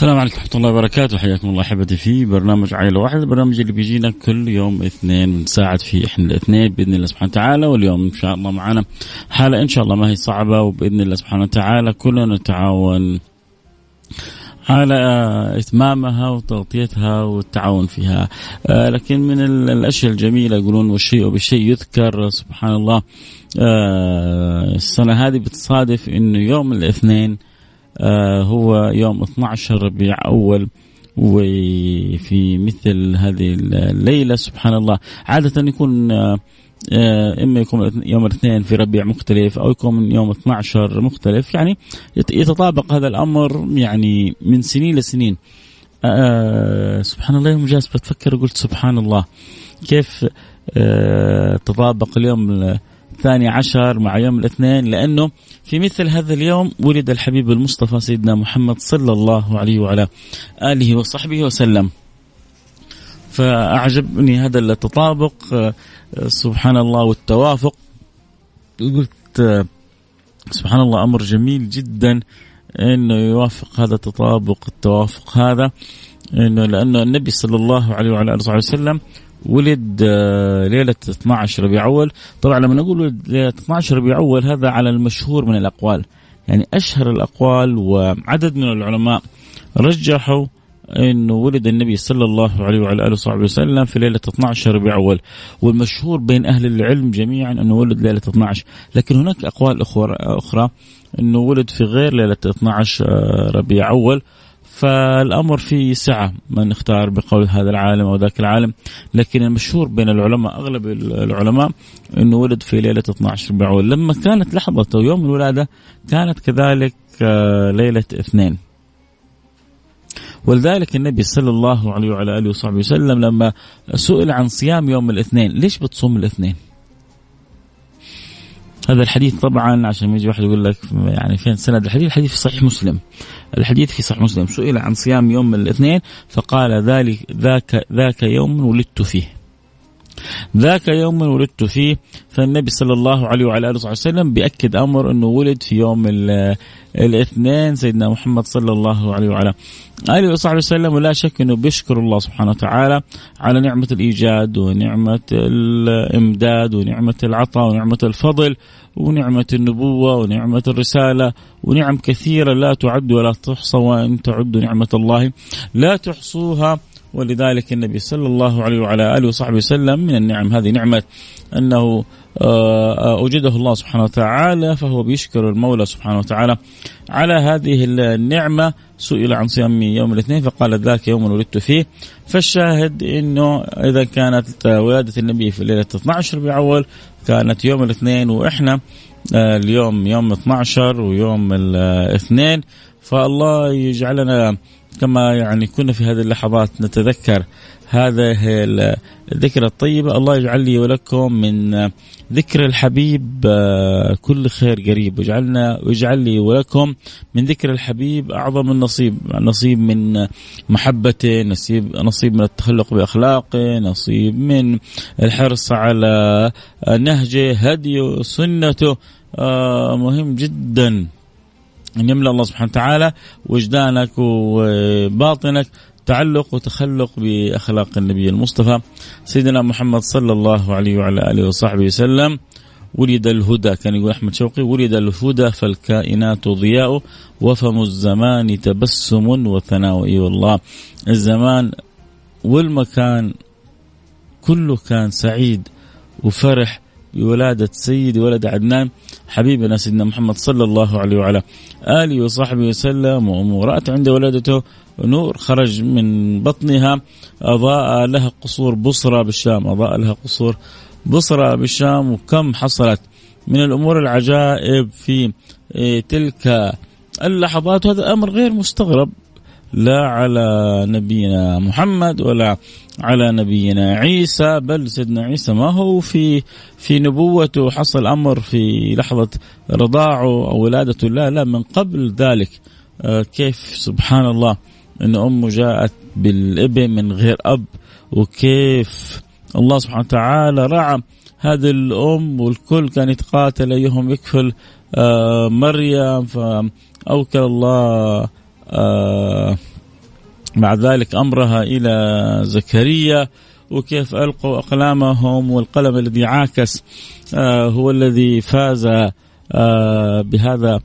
السلام عليكم ورحمة الله وبركاته. حياكم الله أحبتي في برنامج عائلة واحدة البرنامج اللي بيجينا كل يوم اثنين بنساعد فيه إحنا الاثنين بإذن الله سبحانه وتعالى. واليوم إن شاء الله معنا حالة إن شاء الله ما هي صعبة وبإذن الله سبحانه وتعالى كلنا نتعاون على إتمامها وتغطيتها والتعاون فيها. آه لكن من الأشياء الجميلة يقولون والشيء بالشيء يذكر سبحان الله. آه السنة هذه بتصادف أنه يوم الاثنين هو يوم 12 ربيع أول وفي مثل هذه الليلة سبحان الله. عادة يكون آه إما يكون يوم الاثنين في ربيع مختلف أو يكون يوم 12 مختلف. يعني يتطابق هذا الأمر يعني من سنين لسنين. آه سبحان الله يوم جالس بتفكر قلت سبحان الله. كيف آه تطابق اليوم الثاني عشر مع يوم الاثنين لأنه في مثل هذا اليوم ولد الحبيب المصطفى سيدنا محمد صلى الله عليه وعلى آله وصحبه وسلم. فأعجبني هذا التطابق سبحان الله والتوافق. قلت سبحان الله أمر جميل جدا أنه يوافق هذا التطابق التوافق هذا إنه لأنه النبي صلى الله عليه وعلى آله وسلم ولد ليلة 12 ربيع أول. طبعا لما نقول ولد ليلة 12 ربيع أول هذا على المشهور من الأقوال. يعني أشهر الأقوال وعدد من العلماء رجحوا انه ولد النبي صلى الله عليه وعلى آله وصحبه وسلم في ليلة 12 ربيع أول. والمشهور بين أهل العلم جميعا إنه ولد ليلة 12 لكن هناك أقوال أخرى إنه ولد في غير ليلة 12 ربيع أول. فالأمر فيه سعة ما نختار بقول هذا العالم أو ذاك العالم. لكن المشهور بين العلماء أغلب العلماء إنه ولد في ليلة 12 ربيع اول لما كانت لحظته يوم الولادة كانت كذلك ليلة اثنين. ولذلك النبي صلى الله عليه وعلى آله وصحبه وسلم لما سئل عن صيام يوم الاثنين ليش بتصوم الاثنين؟ هذا الحديث طبعا عشان يجي واحد يقول لك يعني فين سند. الحديث الحديث في صحيح مسلم. الحديث في صحيح مسلم. سئل عن صيام يوم الاثنين فقال ذلك ذاك ذاك يوم ولدت فيه. ذاك يوم ولدت فيه فالنبي صلى الله عليه وعلى آله وسلم بيأكد أمر إنه ولد في يوم الاثنين سيدنا محمد صلى الله عليه وعلى آله وصحبه وسلم. ولا شك إنه بيشكر الله سبحانه وتعالى على نعمة الإيجاد ونعمة الإمداد ونعمة العطاء ونعمة الفضل ونعمة النبوة ونعمة الرسالة ونعم كثيرة لا تعد ولا تحصى وإن تعدوا نعمة الله لا تحصوها ولذلك النبي صلى الله عليه وعلى آله وصحبه وسلم من النعم هذه نعمة أنه أوجده الله سبحانه وتعالى فهو بيشكر المولى سبحانه وتعالى على هذه النعمة. سئل عن صيام يوم الاثنين فقال ذاك يوم ولدت فيه. فالشاهد إنه إذا كانت ولادة النبي في ليلة 12 ربيع اول كانت يوم الاثنين وإحنا اليوم يوم 12 ويوم الاثنين فالله يجعلنا كما يعني كنا في هذه اللحظات نتذكر هذه الذكرى الطيبة. الله يجعل لي ولكم من ذكر الحبيب كل خير قريب. ويجعلنا ويجعل لي ولكم من ذكر الحبيب أعظم النصيب. نصيب من محبته نصيب نصيب من التخلق بأخلاقه نصيب من الحرص على نهجه هديه سنته مهم جدا. أن يملأ الله سبحانه وتعالى وجدانك وباطنك تعلق وتخلق بأخلاق النبي المصطفى سيدنا محمد صلى الله عليه وعلى آله وصحبه وسلم. ولد الهدى كان يقول أحمد شوقي ولد الهدى فالكائنات ضياء وفم الزمان تبسم وثناء إي والله. الزمان والمكان كله كان سعيد وفرح بولادة سيدي ولد عدنان حبيبنا سيدنا محمد صلى الله عليه وعلى آله وصحبه وسلم ورأت عند ولادته نور خرج من بطنها أضاء لها قصور بصرى بالشام أضاء لها قصور بصرى بالشام وكم حصلت من الأمور العجائب في إيه، تلك اللحظات. وهذا أمر غير مستغرب لا على نبينا محمد ولا على نبينا عيسى بل سيدنا عيسى ما هو في في نبوته حصل أمر في لحظة رضاعه أو ولادته. لا لا من قبل ذلك. آه، كيف؟ سبحان الله إن أمه جاءت بالإبن من غير أب وكيف الله سبحانه وتعالى رعى هذه الأم والكل كان يتقاتل أيهم يكفل آه، مريم فأوكل الله آه، مع ذلك أمرها إلى زكريا وكيف ألقوا أقلامهم والقلم الذي عاكس آه، هو الذي فاز بهذا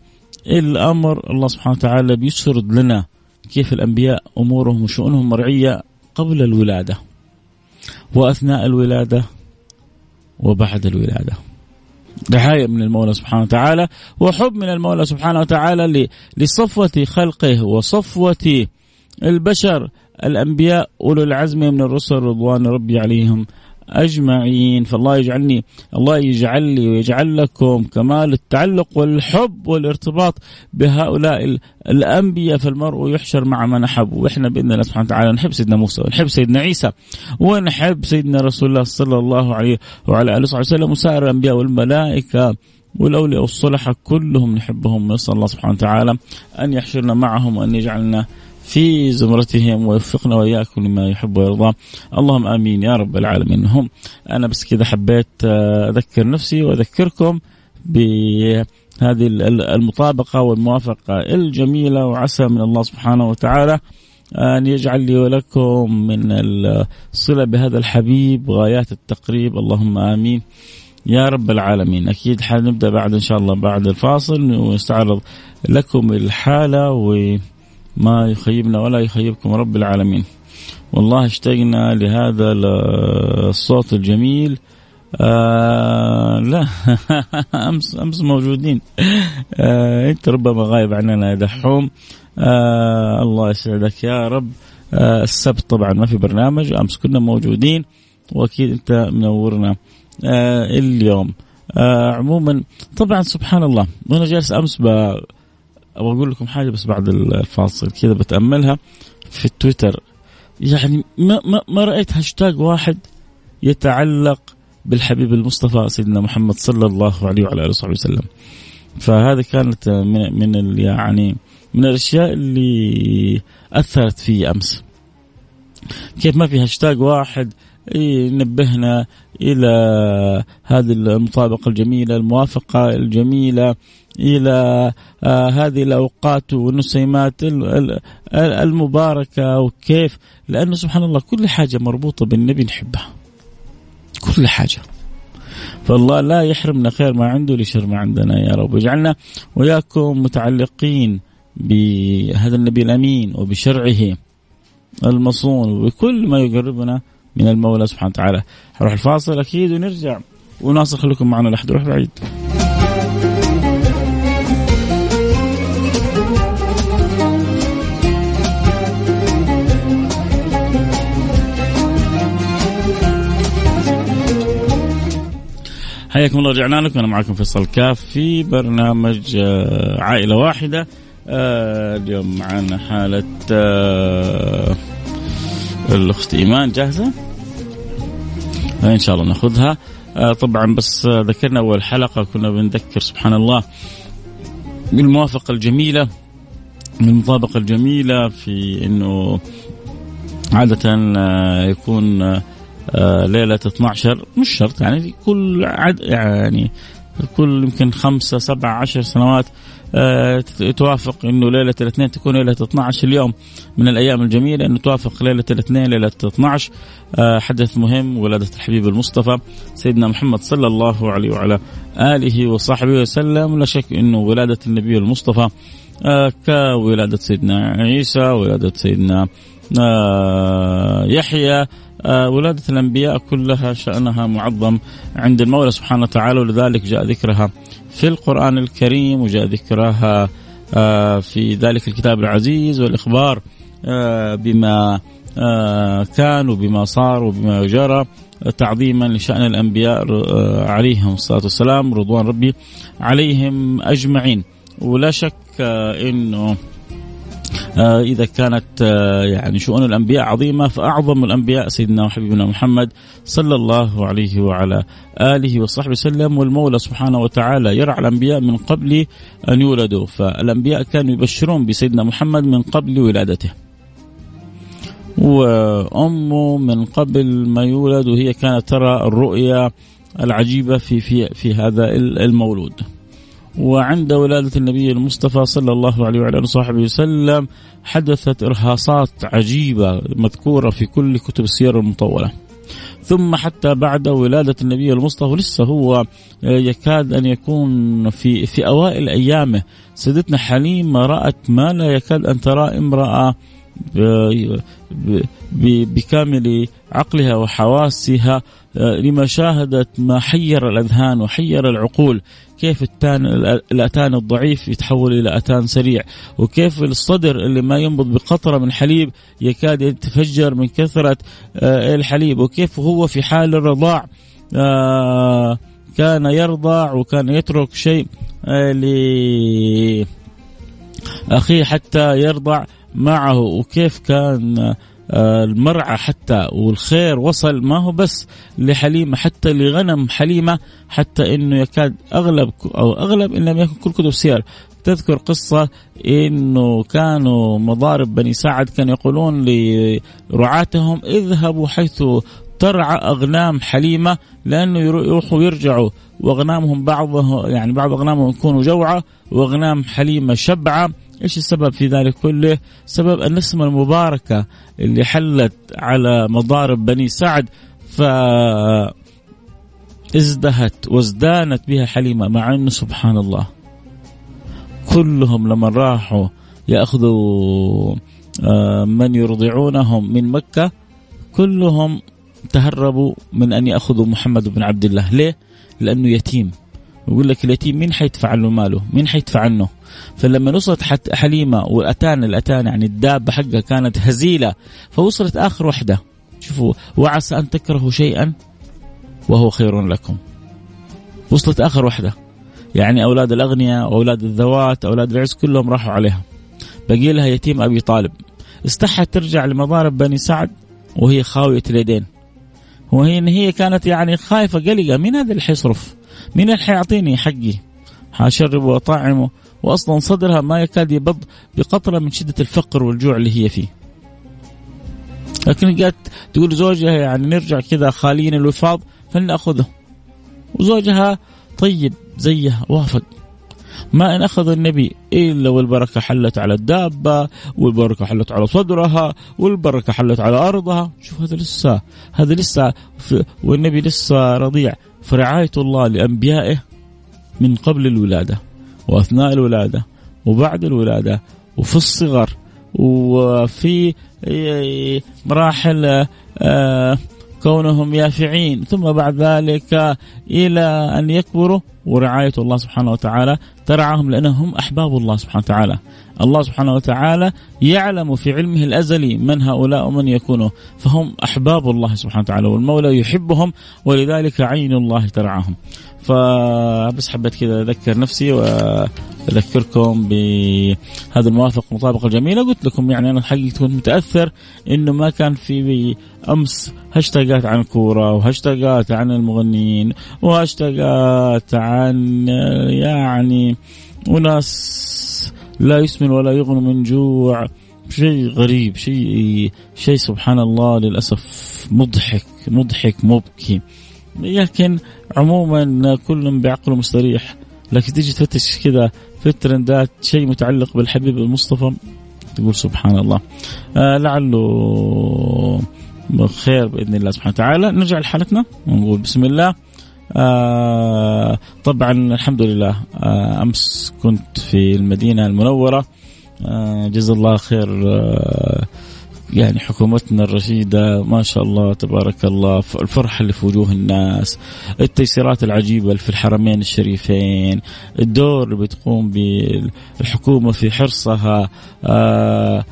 الأمر الله سبحانه وتعالى بيسرد لنا كيف الأنبياء أمورهم وشؤونهم مرعية قبل الولادة وأثناء الولادة وبعد الولادة. رعايه من المولى سبحانه وتعالى وحب من المولى سبحانه وتعالى لصفوة خلقه وصفوة البشر الأنبياء أولو العزم من الرسل رضوان ربي عليهم أجمعين. فالله يجعلني الله يجعل لي ويجعل لكم كمال التعلق والحب والارتباط بهؤلاء الأنبياء. فالمرء يحشر مع من أحب. وإحنا بإذن الله سبحانه وتعالى نحب سيدنا موسى ونحب سيدنا عيسى ونحب سيدنا رسول الله صلى الله عليه وعلى آله وصحبه وسلم. وسائر الأنبياء والملائكة والأولياء والصلحاء كلهم نحبهم نسال الله سبحانه وتعالى أن يحشرنا معهم وأن يجعلنا في زمرتهم ويوفقنا وإياكم لما يحب ويرضى. اللهم آمين يا رب العالمين. هم أنا بس كذا حبيت آه، أذكر نفسي وأذكركم بهذه المطابقة والموافقة الجميلة وعسى من الله سبحانه وتعالى أن يجعل لي ولكم من الصلة بهذا الحبيب غايات التقريب. اللهم آمين يا رب العالمين. أكيد حنبدأ بعد إن شاء الله بعد الفاصل. ونستعرض لكم الحالة و ما يخيبنا ولا يخيبكم رب العالمين. والله اشتقنا لهذا الصوت الجميل. آه لا أمس أمس موجودين. آه أنت ربما غايب عننا يا دحوم آه الله يسعدك يا رب. آه السبت طبعا ما في برنامج أمس كنا موجودين وأكيد أنت منورنا. آه اليوم. آه عموما طبعا سبحان الله وأنا جالس أمس أبغى أقول لكم حاجة بس بعد الفاصل كذا بتأملها في التويتر يعني ما ما, ما رأيت هاشتاج واحد يتعلق بالحبيب المصطفى سيدنا محمد صلى الله عليه وعلى آله وصحبه وسلم. فهذه كانت من من يعني من الأشياء اللي أثرت في أمس. كيف ما في هاشتاج واحد ينبهنا إلى هذه المطابقة الجميلة، الموافقة الجميلة، إلى آه، هذه الأوقات والنسيمات المباركة وكيف لأنه سبحان الله كل حاجة مربوطة بالنبي نحبها. كل حاجة. فالله لا يحرمنا خير ما عنده لشر ما عندنا يا رب. واجعلنا وياكم متعلقين بهذا النبي الأمين وبشرعه المصون وبكل ما يقربنا من المولى سبحانه وتعالى. حروح الفاصل أكيد ونرجع وناصر خليكم معنا لحد روح بعيد. حياكم الله رجعنا لكم. أنا معكم فيصل كاف في برنامج آه، عائلة واحدة. آه، اليوم معنا حالة آه، الأخت إيمان. جاهزة؟ إن شاء الله ناخذها. طبعا بس ذكرنا أول حلقة كنا بنذكر سبحان الله بالموافقة الجميلة بالمطابقة الجميلة في إنه عادة يكون ليلة 12 مش شرط يعني كل عد يعني كل يمكن خمسة سبع عشر سنوات آه، توافق إنه ليلة الاثنين تكون ليلة 12 اليوم من الأيام الجميلة إنه توافق ليلة الاثنين ليلة 12 آه، حدث مهم ولادة الحبيب المصطفى سيدنا محمد صلى الله عليه وعلى آله وصحبه وسلم. لا شك إنه ولادة النبي المصطفى آه، كولادة سيدنا عيسى ولادة سيدنا يحيى ولادة الأنبياء كلها شأنها معظم عند المولى سبحانه وتعالى ولذلك جاء ذكرها في القرآن الكريم وجاء ذكرها آه، في ذلك الكتاب العزيز والإخبار آه، بما آه، كان وبما صار وبما جرى تعظيما لشأن الأنبياء عليهم الصلاة والسلام رضوان ربي عليهم أجمعين. ولا شك أنه آه، إذا كانت آه، يعني شؤون الأنبياء عظيمة فأعظم الأنبياء سيدنا وحبيبنا محمد صلى الله عليه وعلى آله وصحبه وسلم والمولى سبحانه وتعالى يرعى الأنبياء من قبل أن يولدوا فالأنبياء كانوا يبشرون بسيدنا محمد من قبل ولادته وأمه من قبل ما يولد وهي كانت ترى الرؤيا العجيبة في في في هذا المولود. وعند ولادة النبي المصطفى صلى الله عليه وعلى آله وصحبه وسلم حدثت إرهاصات عجيبة مذكورة في كل كتب السير المطولة. ثم حتى بعد ولادة النبي المصطفى لسه هو يكاد أن يكون في في أوائل أيامه. سيدتنا حليمة رأت ما لا يكاد أن ترى امرأة بكامل عقلها وحواسها لما شاهدت ما حير الأذهان وحير العقول. كيف التان الأتان الضعيف يتحول إلى أتان سريع وكيف الصدر اللي ما ينبض بقطرة من حليب يكاد يتفجر من كثرة آه، الحليب وكيف هو في حال الرضاع آه، كان يرضع وكان يترك شيء آه، لأخيه حتى يرضع معه وكيف كان المرعى حتى والخير وصل. ما هو بس لحليمة حتى لغنم حليمة حتى إنه يكاد أغلب أو أغلب إن لم يكن كل كتب سير تذكر قصة إنه كانوا مضارب بني سعد كانوا يقولون لرعاتهم اذهبوا حيث ترعى أغنام حليمة لأنه يروحوا يرجعوا وأغنامهم بعضه يعني بعض أغنامهم يكونوا جوعة وأغنام حليمة شبعة. إيش السبب في ذلك كله؟ سبب النسمة المباركة اللي حلت على مضارب بني سعد ف ازدهت وازدانت بها حليمة مع إنه سبحان الله كلهم لما راحوا يأخذوا آه، من يرضعونهم من مكة كلهم تهربوا من أن يأخذوا محمد بن عبد الله، ليه؟ لأنه يتيم يقول لك اليتيم مين حيدفع له ماله؟ مين حيدفع عنه؟ فلما وصلت حليمة واتان الاتان يعني الدابة حقها كانت هزيلة فوصلت آخر وحدة شوفوا وعسى أن تكرهوا شيئا وهو خير لكم. وصلت آخر وحدة يعني أولاد الأغنياء واولاد الذوات أولاد العز كلهم راحوا عليها. بقي لها يتيم أبي طالب. استحت ترجع لمضارب بني سعد وهي خاوية اليدين. وهي ان هي كانت يعني خايفة قلقة مين هذا اللي حيصرف؟ مين اللي حيعطيني حقي؟ حاشربه واطعمه واصلا صدرها ما يكاد يبض بقطرة من شدة الفقر والجوع اللي هي فيه. لكن قالت تقول زوجها يعني نرجع كذا خاليين الوفاض فلنأخذه. وزوجها طيب زيها وافق. ما إن أخذ النبي إلا والبركة حلت على الدابة والبركة حلت على صدرها والبركة حلت على أرضها شوف هذا لسه هذا لسه والنبي لسه رضيع فرعاية الله لأنبيائه من قبل الولادة وأثناء الولادة وبعد الولادة وفي الصغر وفي مراحل آه، كونهم يافعين ثم بعد ذلك إلى أن يكبروا ورعاية الله سبحانه وتعالى ترعاهم لأنهم أحباب الله سبحانه وتعالى. الله سبحانه وتعالى يعلم في علمه الأزلي من هؤلاء ومن يكونوا فهم أحباب الله سبحانه وتعالى والمولى يحبهم ولذلك عين الله ترعاهم. فبس حبيت كذا أذكر نفسي واذكركم بهذه الموافقه المطابقه الجميله قلت لكم يعني أنا حقيقه كنت متأثر إنه ما كان في أمس هاشتاجات عن كورة وهاشتاجات عن المغنيين وهاشتاجات عن يعني وناس لا يسمن ولا يغنى من جوع. شيء غريب شيء شيء سبحان الله للأسف مضحك مضحك مبكي. لكن عموما كل بعقله مستريح. لكن تيجي تفتش كذا في الترندات شيء متعلق بالحبيب المصطفى تقول سبحان الله. آه لعله خير بإذن الله سبحانه وتعالى. نرجع لحالتنا ونقول بسم الله. آه طبعا الحمد لله. آه أمس كنت في المدينة المنورة. آه جزا الله خير آه يعني حكومتنا الرشيدة ما شاء الله تبارك الله الفرحة اللي في وجوه الناس التيسيرات العجيبة اللي في الحرمين الشريفين الدور اللي بتقوم بالحكومة في حرصها آه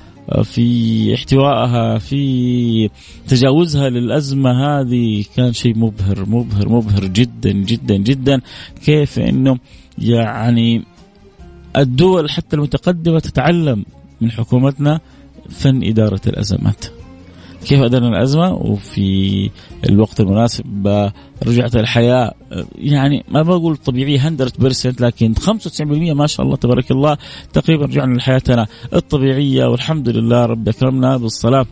في احتوائها في تجاوزها للأزمة هذه كان شيء مبهر مبهر مبهر جدا جدا جدا. كيف أنه يعني الدول حتى المتقدمة تتعلم من حكومتنا فن إدارة الأزمات. كيف أدرنا الأزمة؟ وفي الوقت المناسب رجعت الحياة. يعني ما بقول طبيعية 100% لكن 95% ما شاء الله تبارك الله تقريبا رجعنا لحياتنا الطبيعية والحمد لله رب أكرمنا بالصلاة.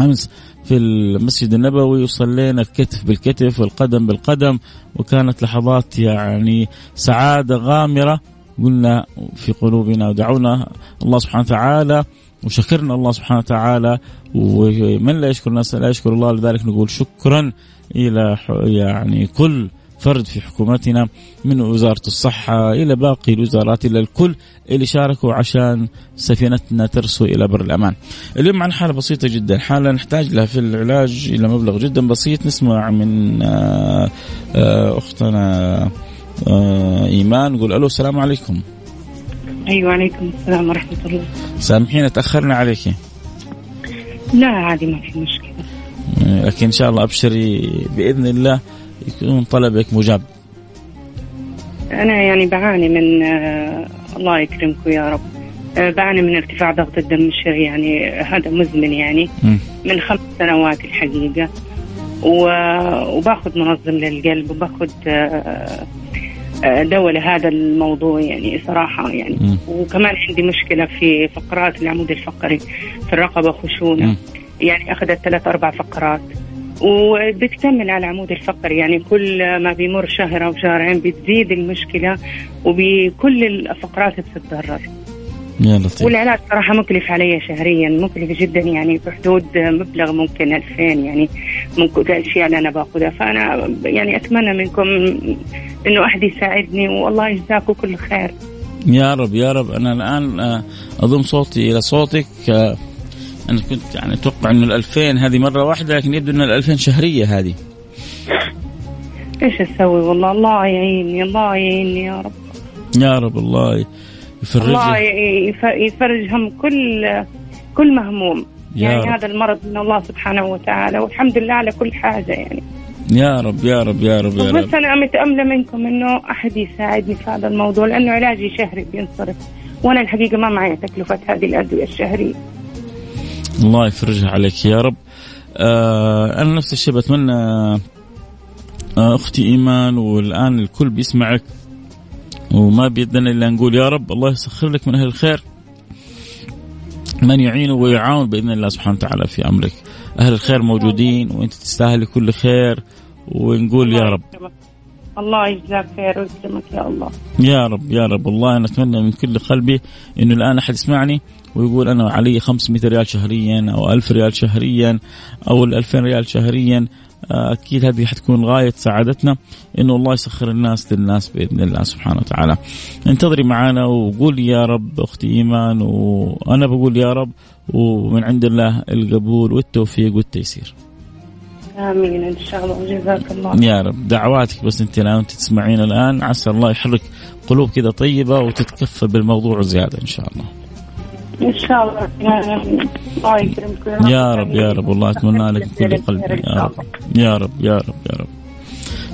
أمس في المسجد النبوي وصلينا الكتف بالكتف والقدم بالقدم وكانت لحظات يعني سعادة غامرة. قلنا في قلوبنا ودعونا الله سبحانه وتعالى وشكرنا الله سبحانه وتعالى. ومن لا يشكر الناس لا يشكر الله. لذلك نقول شكرا إلى يعني كل فرد في حكومتنا من وزارة الصحة إلى باقي الوزارات إلى الكل اللي شاركوا عشان سفينتنا ترسو إلى بر الأمان. اليوم عن حالة بسيطة جدا. حالة نحتاج لها في العلاج إلى مبلغ جدا بسيط نسمع من آه، آه، أختنا آه، إيمان. نقول ألو السلام عليكم. أيوه عليكم السلام ورحمة الله. سامحينا تأخرنا عليك. لا عادي ما في مشكلة. لكن إن شاء الله أبشري بإذن الله يكون طلبك مجاب. أنا يعني بعاني من آه الله يكرمكم يا رب. آه بعاني من ارتفاع ضغط الدم الشهري يعني هذا مزمن يعني. م. من خمس سنوات الحقيقة. وباخذ منظم للقلب وباخذ آه دواء لهذا الموضوع يعني صراحة يعني. م. وكمان عندي مشكلة في فقرات العمود الفقري في الرقبة خشونة. م. يعني أخذت ثلاث أربع فقرات. وبتكمل على العمود الفقري. يعني كل ما بيمر شهر أو شهرين بتزيد المشكلة وبكل الفقرات بتتضرر. يا لطيف. والعلاج صراحة مكلف علي شهريا مكلف جدا يعني بحدود مبلغ ممكن 2000 يعني ممكن الاشياء اللي أنا باخذها فأنا يعني أتمنى منكم إنه أحد يساعدني والله يجزاكم كل خير. يا رب يا رب. أنا الآن آه، أضم صوتي إلى صوتك. آه، أنا كنت يعني أتوقع إنه ال 2000 هذه مرة واحدة لكن يبدو إن ال 2000 شهرية هذه. إيش أسوي؟ والله الله يعيني الله يعيني يا رب. يا رب الله يفرج الله يفرج هم كل كل مهموم. يعني رب. هذا المرض من الله سبحانه وتعالى والحمد لله على كل حاجة يعني. يا رب يا رب يا رب يا رب. بس أنا متامله منكم إنه أحد يساعدني في هذا الموضوع لأنه علاجي شهري بينصرف. وأنا الحقيقة ما معي تكلفة هذه الأدوية الشهرية. الله يفرجها عليك يا رب. آه أنا نفس الشيء بتمنى آه أختي إيمان والآن الكل بيسمعك. وما بيدنا إلا نقول يا رب الله يسخر لك من أهل الخير من يعينه ويعاون بإذن الله سبحانه وتعالى في أمرك. أهل الخير موجودين وأنت تستاهلي كل خير ونقول يا رب. الله يجزاك خير ويسلمك يا الله. يا رب يا رب والله أنا أتمنى من كل قلبي إنه الآن أحد يسمعني ويقول أنا علي 500 ريال شهريا أو 1000 ريال شهريا أو 2000 ريال شهريا أكيد هذه حتكون غاية سعادتنا إنه الله يسخر الناس للناس بإذن الله سبحانه وتعالى. انتظري معنا وقولي يا رب أختي إيمان وأنا بقول يا رب ومن عند الله القبول والتوفيق والتيسير. آمين إن شاء الله وجزاك الله يا رب دعواتك بس أنت الآن وانت تسمعين الآن عسى الله يحرك قلوب كذا طيبة وتتكفل بالموضوع زيادة إن شاء الله. إن شاء الله. يا رب يا رب. والله أتمنى لك كل قلبي يا رب يا رب. يا رب يا رب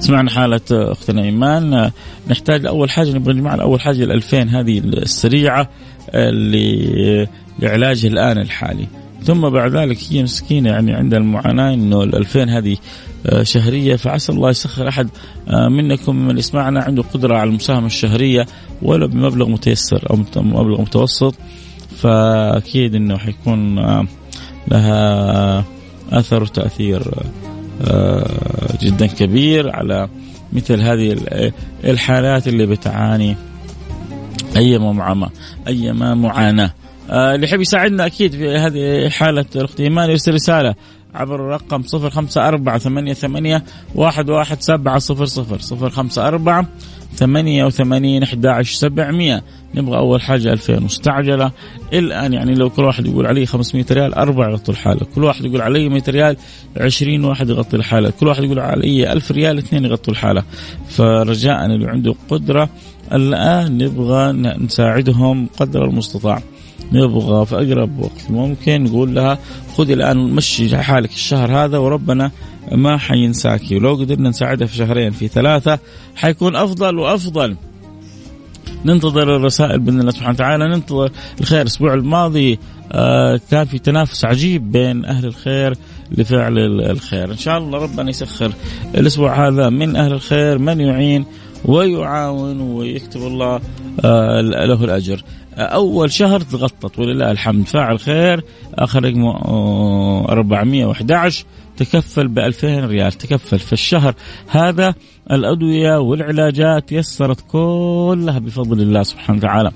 سمعنا حالة أختنا إيمان. نحتاج أول حاجة نبغى نجمع أول حاجة ال 2000 هذه السريعة اللي لعلاجها الآن الحالي. ثم بعد ذلك هي مسكينة يعني عندها المعاناة إنه ال 2000 هذه شهرية. فعسى الله يسخر أحد منكم من يسمعنا عنده قدرة على المساهمة الشهرية ولو بمبلغ متيسر أو مبلغ متوسط. فأكيد إنه حيكون لها أثر وتأثير جدا كبير على مثل هذه الحالات اللي بتعاني ايما معاناه ايما معاناة. اللي يحب يساعدنا أكيد في هذه حالة الأخت إيمان يرسل رسالة عبر الرقم صفر خمسة أربعة ثمانية ثمانية واحد واحد سبعة صفر صفر صفر خمسة أربعة ثمانية وثمانين أحد عشر سبعمية. نبغى أول حاجة ألفين مستعجلة. الآن يعني لو كل واحد يقول علي 500 ريال أربعة يغطوا الحالة. كل واحد يقول علي 100 ريال 20 واحد يغطي الحالة. كل واحد يقول علي 1000 ريال اثنين يغطوا الحالة. فرجاء اللي عنده قدرة الآن نبغى نساعدهم قدر المستطاع. نبغى في أقرب وقت. ممكن نقول لها خذي الآن مشي حالك الشهر هذا وربنا ما حينساك. ولو قدرنا نساعدها في شهرين في ثلاثة حيكون أفضل وأفضل. ننتظر الرسائل بإذن الله سبحانه وتعالى. ننتظر الخير. الأسبوع الماضي آه كان في تنافس عجيب بين أهل الخير لفعل الخير. إن شاء الله ربنا يسخر الأسبوع هذا من أهل الخير. من يعين ويعاون ويكتب الله آه له الأجر. أول شهر تغطت ولله الحمد. فاعل خير اخر رقمه 411 تكفل ب 2000 ريال. تكفل. في الشهر هذا الأدوية والعلاجات يسرت كلها بفضل الله سبحانه وتعالى.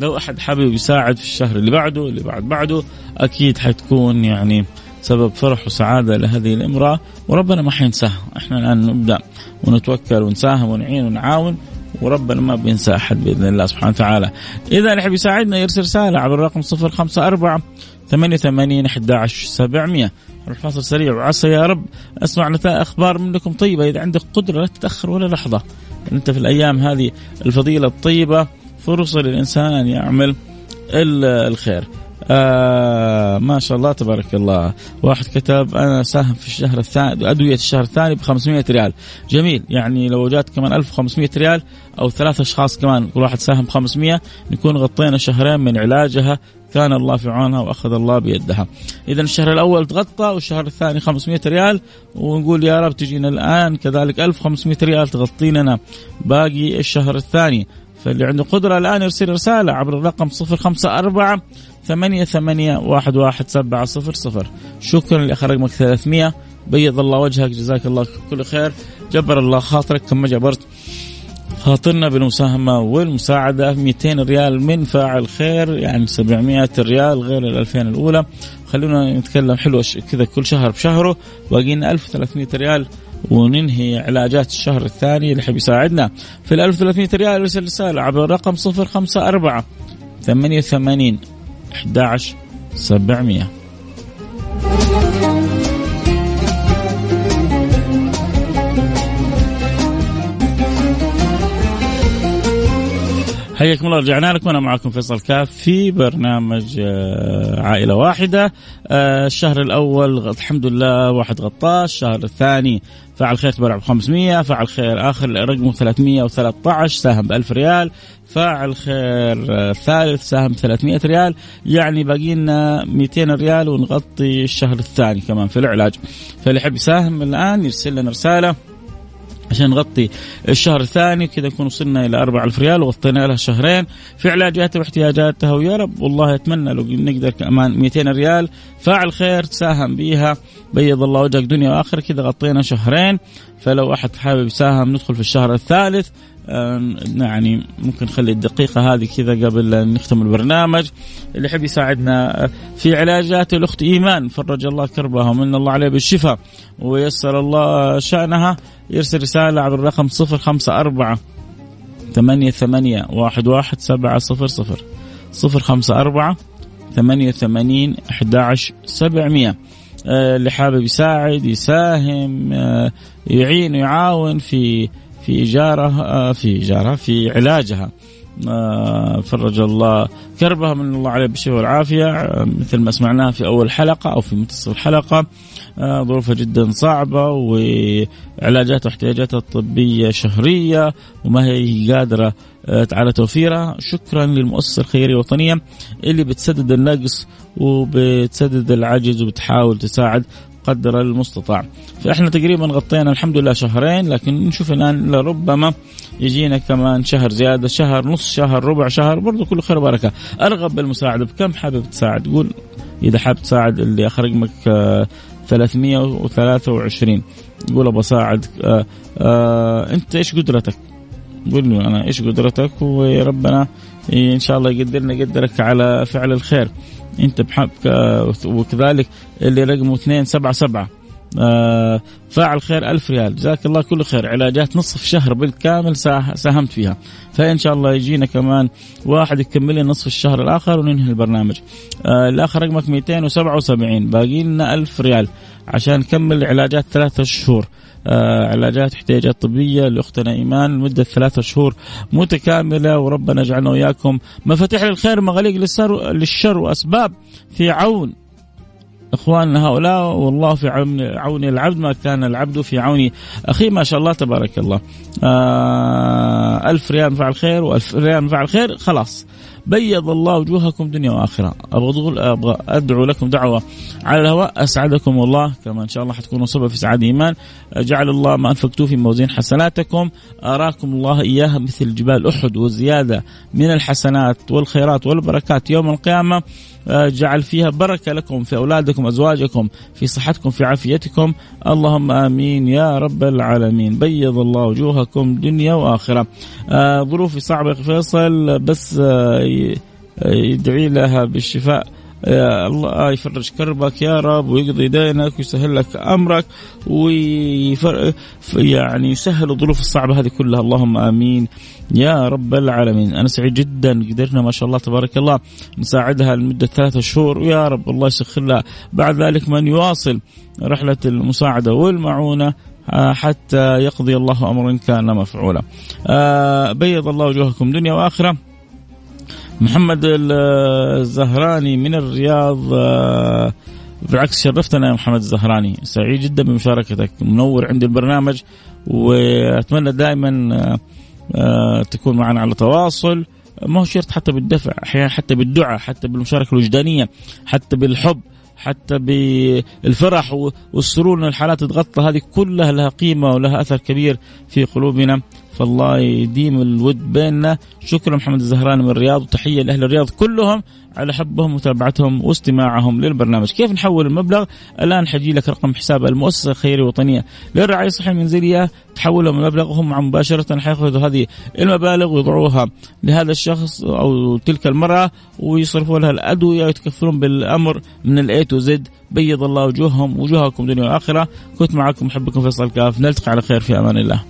لو أحد حابب يساعد في الشهر اللي بعده اللي بعد بعده أكيد حتكون يعني سبب فرح وسعادة لهذه الامرأة وربنا ما حينساها إحنا الآن نبدأ ونتوكل ونساهم ونعين ونعاون وربنا ما بينسى أحد بإذن الله سبحانه وتعالى. إذا اللي يحب يساعدنا يرسل رسالة عبر الرقم 054 88 11 700 نروح فاصل سريع وعسى يا رب أسمع أخبار منكم طيبة إذا عندك قدرة لا تتأخر ولا لحظة. أنت في الأيام هذه الفضيلة الطيبة فرصة للإنسان أن يعمل الخير. آه ما شاء الله تبارك الله واحد كتب أنا ساهم في الشهر الثاني أدوية الشهر الثاني ب 500 ريال جميل يعني لو جات كمان 1500 ريال أو ثلاث أشخاص كمان كل واحد ساهم 500 نكون غطينا شهرين من علاجها كان الله في عونها وأخذ الله بيدها. اذا الشهر الأول تغطى والشهر الثاني 500 ريال ونقول يا رب تجينا الآن كذلك 1500 ريال تغطي لنا باقي الشهر الثاني. فاللي عنده قدرة الآن يرسل رسالة عبر الرقم 054 ثمانية ثمانية واحد واحد سبعة صفر صفر. شكرا لأخ رقمك 300 بيض الله وجهك جزاك الله كل خير. جبر الله خاطرك كما جبرت. خاطرنا بالمساهمة والمساعدة. 200 ريال من فاعل خير يعني 700 ريال غير ال 2000 الأولى. خلونا نتكلم حلوة كذا كل شهر بشهره. باقينا 1300 ريال. وننهي علاجات الشهر الثاني اللي يحب يساعدنا. في ال 1300 ريال ارسل رسالة عبر الرقم 054 88 11 700 حياكم الله رجعنا لكم. أنا معكم فيصل كاف في برنامج آه، عائلة واحدة. آه، الشهر الأول الحمد لله واحد غطاه الشهر الثاني فعل خير تبرع ب 500 فعل خير آخر رقمه 313 ساهم ب 1000 ريال. فاعل خير آه، ثالث ساهم 300 ريال. يعني باقي لنا 200 ريال ونغطي الشهر الثاني كمان في العلاج. فاللي يحب يساهم الآن يرسل لنا رسالة. عشان نغطي الشهر الثاني كذا نكون وصلنا إلى 4000 ريال وغطينا لها شهرين. في علاجاتها واحتياجاتها ويا رب والله أتمنى لو نقدر كمان 200 ريال. فاعل خير تساهم بيها بيض الله وجهك دنيا وآخرة كذا غطينا شهرين. فلو أحد حابب يساهم ندخل في الشهر الثالث. يعني ممكن نخلي الدقيقة هذه كذا قبل نختم البرنامج. اللي يحب يساعدنا في علاجات الأخت إيمان فرج الله كربها ومن الله عليه بالشفاء ويسر الله شأنها. يرسل رسالة عبر الرقم صفر خمسة أربعة ثمانية ثمانية واحد واحد سبعة صفر صفر. صفر خمسة أربعة ثمانية ثمانين أحد عشر سبعمية. آه، اللي حابب يساعد يساهم آه، يعين ويعاون في في إيجاره آه، في إيجارها في علاجها. فرج الله كربها من الله عليه بالشفاء والعافية. آه، مثل ما سمعناها في أول حلقة أو في منتصف الحلقة ظروفها جدا صعبة وعلاجاتها واحتياجاتها الطبية شهرية وما هي قادرة على توفيرها. شكرا للمؤسسة الخيرية الوطنية اللي بتسدد النقص وبتسدد العجز وبتحاول تساعد قدر المستطاع. فإحنا تقريبا غطينا الحمد لله شهرين لكن نشوف الآن لربما يجينا كمان شهر زيادة شهر نص شهر ربع شهر برضو كله خير وبركة. أرغب بالمساعده بكم؟ حابب تساعد؟ قول. إذا حابب تساعد اللي اخر رقمك 323 يقول أبغى اساعد آه آه أنت إيش قدرتك؟ قول له أنا إيش قدرتك؟ وربنا إن شاء الله يقدرنا يقدرك على فعل الخير. انت بحبك وكذلك اللي رقمه 277 آه فاعل خير ألف ريال. جزاك الله كل خير. علاجات نصف شهر بالكامل ساهمت فيها. فإن شاء الله يجينا كمان واحد يكمل لي نصف الشهر الآخر وننهي البرنامج. آه الآخر رقمك 277 باقي لنا ألف ريال. عشان نكمل علاجات ثلاثة شهور. آه علاجات احتياجات طبية لأختنا إيمان لمدة ثلاثة شهور متكاملة وربنا يجعلنا وإياكم مفاتيح للخير مغاليق للشر وأسباب في عون إخواننا هؤلاء. والله في عون عون العبد ما كان العبد في عون أخيه. ما شاء الله تبارك الله. آه ألف ريال فعل خير وألف ريال فعل خير. خلاص. بيض الله وجوهكم دنيا وآخرة. أبغى أبغى أدعو لكم دعوة على الهواء. أسعدكم الله. كما إن شاء الله حتكونوا سبب في سعاده إيمان. جعل الله ما انفقتوه في موازين حسناتكم. أراكم الله اياها مثل جبال أحد وزياده من الحسنات والخيرات والبركات يوم القيامة. جعل فيها بركة لكم في أولادكم أزواجكم في صحتكم في عافيتكم. اللهم آمين يا رب العالمين. بيض الله وجوهكم دنيا وآخرة. آه، ظروفي صعبة فيصل بس آه، يدعي لها بالشفاء. يا الله يفرج كربك يا رب ويقضي دينك ويسهل لك أمرك ويفر يعني يسهل الظروف الصعبة هذه كلها. اللهم آمين. يا رب العالمين. أنا سعيد جدا قدرنا ما شاء الله تبارك الله. نساعدها لمدة ثلاثة شهور. ويا رب الله يسخر لها. بعد ذلك من يواصل رحلة المساعدة والمعونة آه، حتى يقضي الله امرا كان مفعولا. آه، بيض الله وجوهكم دنيا وآخرة. محمد الزهراني من الرياض آه، بالعكس شرفتنا يا محمد الزهراني. سعيد جدا بمشاركتك منور عند البرنامج. وأتمنى دائما تكون معنا على تواصل. ما هو شرط حتى بالدفع أحيانا حتى بالدعاء حتى بالمشاركة الوجدانية حتى بالحب حتى بالفرح والسرور ان الحالات تتغطى. هذه كلها لها قيمة ولها أثر كبير في قلوبنا. فالله يديم الود بيننا. شكرا محمد الزهراني من الرياض وتحية لأهل الرياض كلهم على حبهم ومتابعتهم واستماعهم للبرنامج. كيف نحول المبلغ؟ الآن حاجي لك رقم حساب المؤسسة الخيرية الوطنية للرعاية الصحية المنزليه تحولهم المبلغ وهم مباشرة حيأخذوا هذه المبالغ ويضعوها لهذا الشخص أو تلك المرأة ويصرفوا لها الأدوية ويتكفلون بالأمر من ال A to Z بيض الله وجوههم وجوهكم دنيا وآخرة. كنت معكم محبكم فيصل كاف. نلتقي على خير في أمان الله.